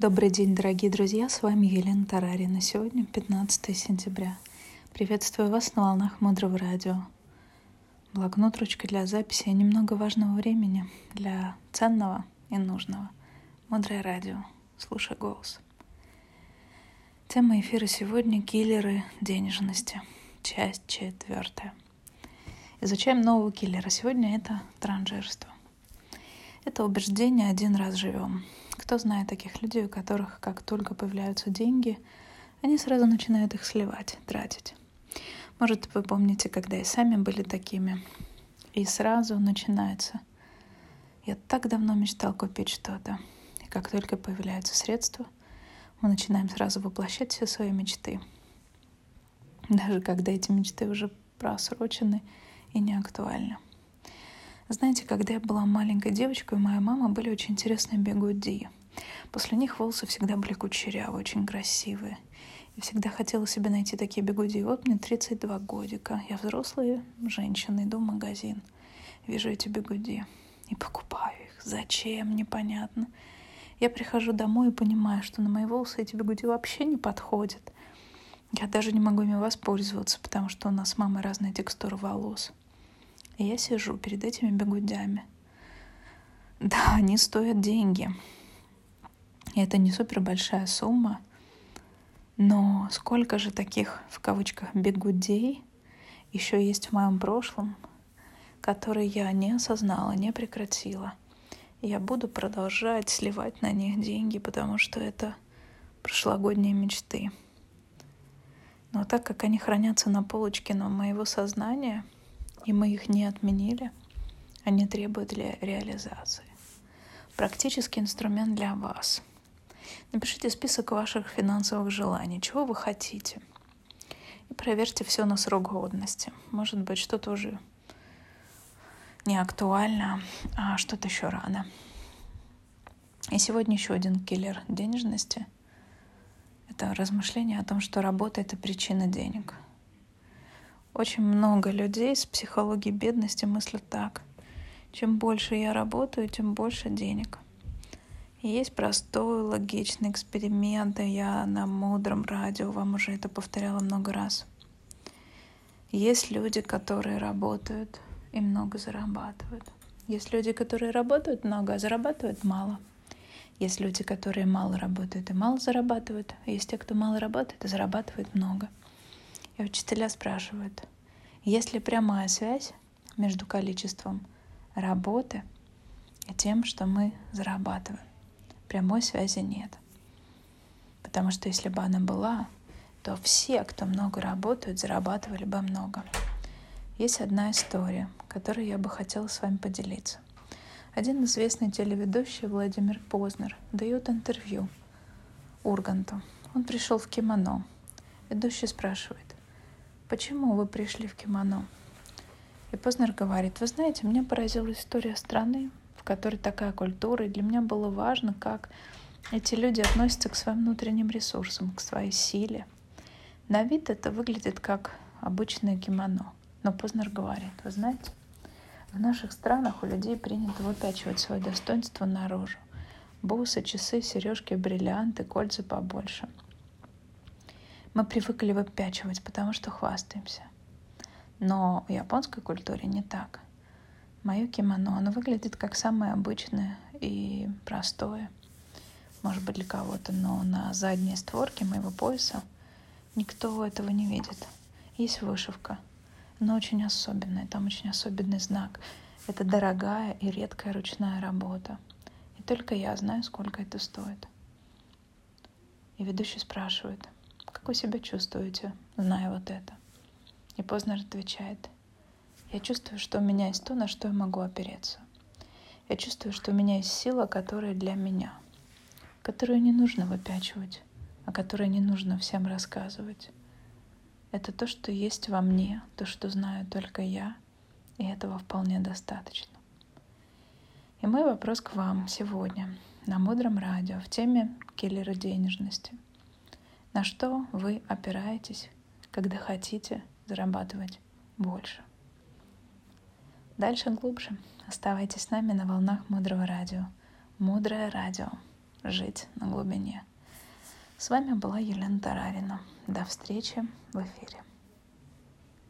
Добрый день, дорогие друзья, с вами Елена Тарарина. Сегодня 15 сентября. Приветствую вас на волнах Мудрого Радио. Блокнот, ручка для записи и немного важного времени для ценного и нужного. Мудрое Радио. Слушай голос. Тема эфира сегодня — киллеры денежности. Часть четвертая. Изучаем нового киллера. Сегодня это транжирство. Это убеждение «один раз живем». Кто знает таких людей, у которых, как только появляются деньги, они сразу начинают их сливать, тратить. Может, вы помните, когда и сами были такими. И сразу начинается. Я так давно мечтал купить что-то. И как только появляются средства, мы начинаем сразу воплощать все свои мечты. Даже когда эти мечты уже просрочены и не актуальны. Знаете, когда я была маленькой девочкой, у моей мамы были очень интересные бегуди. После них волосы всегда были кучерявые, очень красивые. И всегда хотела себе найти такие бегуди. Вот мне 32 годика. Я взрослая женщина, иду в магазин. Вижу эти бегуди и покупаю их. Зачем? Непонятно. Я прихожу домой и понимаю, что на мои волосы эти бегуди вообще не подходят. Я даже не могу ими воспользоваться, потому что у нас с мамой разная текстура волос. И я сижу перед этими бегудями. Да, они стоят деньги. И это не супер большая сумма. Но сколько же таких, в кавычках, бегудей еще есть в моем прошлом, которые я не осознала, не прекратила. Я буду продолжать сливать на них деньги, потому что это прошлогодние мечты. Но так как они хранятся на полочке но моего сознания — и мы их не отменили, они требуют для реализации. Практический инструмент для вас. Напишите список ваших финансовых желаний, чего вы хотите. И проверьте все на срок годности. Может быть, что-то уже не актуально, а что-то еще рано. И сегодня еще один киллер денежности. Это размышление о том, что работа — это причина денег — очень много людей с психологией бедности мыслят так. Чем больше я работаю, тем больше денег. Есть простой, логичный эксперимент, и я на мудром радио вам уже это повторяла много раз. Есть люди, которые работают и много зарабатывают. Есть люди, которые работают много, а зарабатывают мало. Есть люди, которые мало работают и мало зарабатывают. Есть те, кто мало работает и зарабатывает много. И учителя спрашивают, есть ли прямая связь между количеством работы и тем, что мы зарабатываем? Прямой связи нет. Потому что если бы она была, то все, кто много работают, зарабатывали бы много. Есть одна история, которой я бы хотела с вами поделиться. Один известный телеведущий Владимир Познер дает интервью Урганту. Он пришел в кимоно. Ведущий спрашивает, почему вы пришли в кимоно? И Познер говорит, вы знаете, меня поразила история страны, в которой такая культура, и для меня было важно, как эти люди относятся к своим внутренним ресурсам, к своей силе. На вид это выглядит как обычное кимоно. Но Познер говорит, вы знаете, в наших странах у людей принято выпячивать свое достоинство наружу. Бусы, часы, сережки, бриллианты, кольца побольше — мы привыкли выпячивать, потому что хвастаемся. Но в японской культуре не так. Мое кимоно, оно выглядит как самое обычное и простое. Может быть, для кого-то, но на задней створке моего пояса никто этого не видит. Есть вышивка, но очень особенная, там очень особенный знак. Это дорогая и редкая ручная работа. И только я знаю, сколько это стоит. И ведущий спрашивает — как вы себя чувствуете, зная вот это? И Познер отвечает, я чувствую, что у меня есть то, на что я могу опереться. Я чувствую, что у меня есть сила, которая для меня, которую не нужно выпячивать, о которой не нужно всем рассказывать. Это то, что есть во мне, то, что знаю только я, и этого вполне достаточно. И мой вопрос к вам сегодня на Мудром радио в теме киллера денежности – на что вы опираетесь, когда хотите зарабатывать больше. Дальше глубже. Оставайтесь с нами на волнах Мудрого Радио. Мудрое Радио. жить на глубине. С вами была Елена Тарарина. До встречи в эфире.